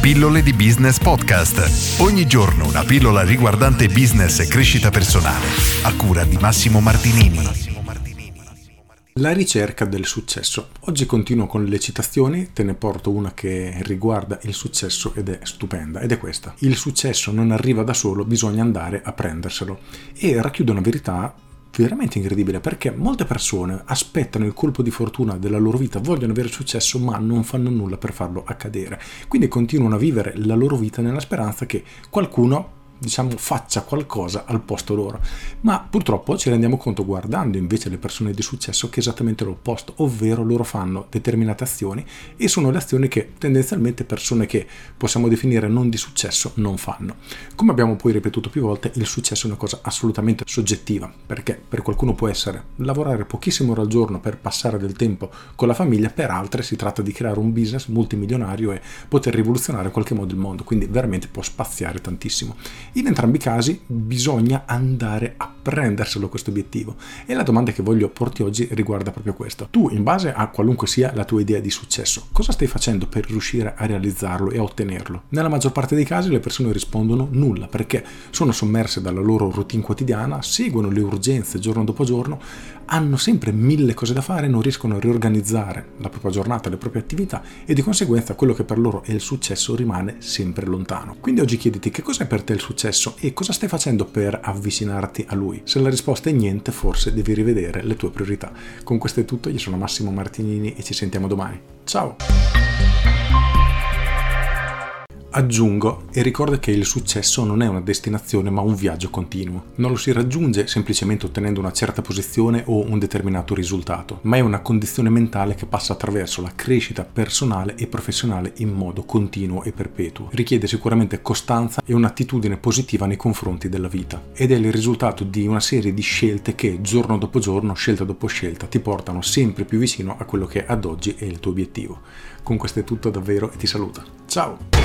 Pillole di Business Podcast. Ogni giorno una pillola riguardante business e crescita personale. A cura di Massimo Martinini. La ricerca del successo. Oggi continuo con le citazioni, te ne porto una che riguarda il successo ed è stupenda, ed è questa. Il successo non arriva da solo, bisogna andare a prenderselo. E racchiude una verità veramente incredibile perché molte persone aspettano il colpo di fortuna della loro vita, vogliono avere successo ma non fanno nulla per farlo accadere. Quindi continuano a vivere la loro vita nella speranza che qualcuno diciamo, faccia qualcosa al posto loro. Ma purtroppo ci rendiamo conto guardando invece le persone di successo che è esattamente l'opposto, ovvero loro fanno determinate azioni e sono le azioni che tendenzialmente persone che possiamo definire non di successo non fanno. Come abbiamo poi ripetuto più volte, il successo è una cosa assolutamente soggettiva, perché per qualcuno può essere lavorare pochissime ore al giorno per passare del tempo con la famiglia, per altre si tratta di creare un business multimilionario e poter rivoluzionare in qualche modo il mondo, quindi veramente può spaziare tantissimo. In entrambi i casi bisogna andare a prenderselo questo obiettivo e la domanda che voglio porti oggi riguarda proprio questo. Tu, in base a qualunque sia la tua idea di successo, cosa stai facendo per riuscire a realizzarlo e a ottenerlo? Nella maggior parte dei casi le persone rispondono nulla perché sono sommerse dalla loro routine quotidiana, seguono le urgenze giorno dopo giorno, hanno sempre mille cose da fare, non riescono a riorganizzare la propria giornata, le proprie attività e di conseguenza quello che per loro è il successo rimane sempre lontano. Quindi oggi chiediti che cos'è per te il successo e cosa stai facendo per avvicinarti a lui. Se la risposta è niente, forse devi rivedere le tue priorità. Con questo è tutto, io sono Massimo Martinini e ci sentiamo domani. Ciao! Aggiungo e ricorda che il successo non è una destinazione ma un viaggio continuo. Non lo si raggiunge semplicemente ottenendo una certa posizione o un determinato risultato, ma è una condizione mentale che passa attraverso la crescita personale e professionale in modo continuo e perpetuo. Richiede sicuramente costanza e un'attitudine positiva nei confronti della vita ed è il risultato di una serie di scelte che giorno dopo giorno, scelta dopo scelta, ti portano sempre più vicino a quello che ad oggi è il tuo obiettivo. Con questo è tutto davvero e ti saluto. Ciao!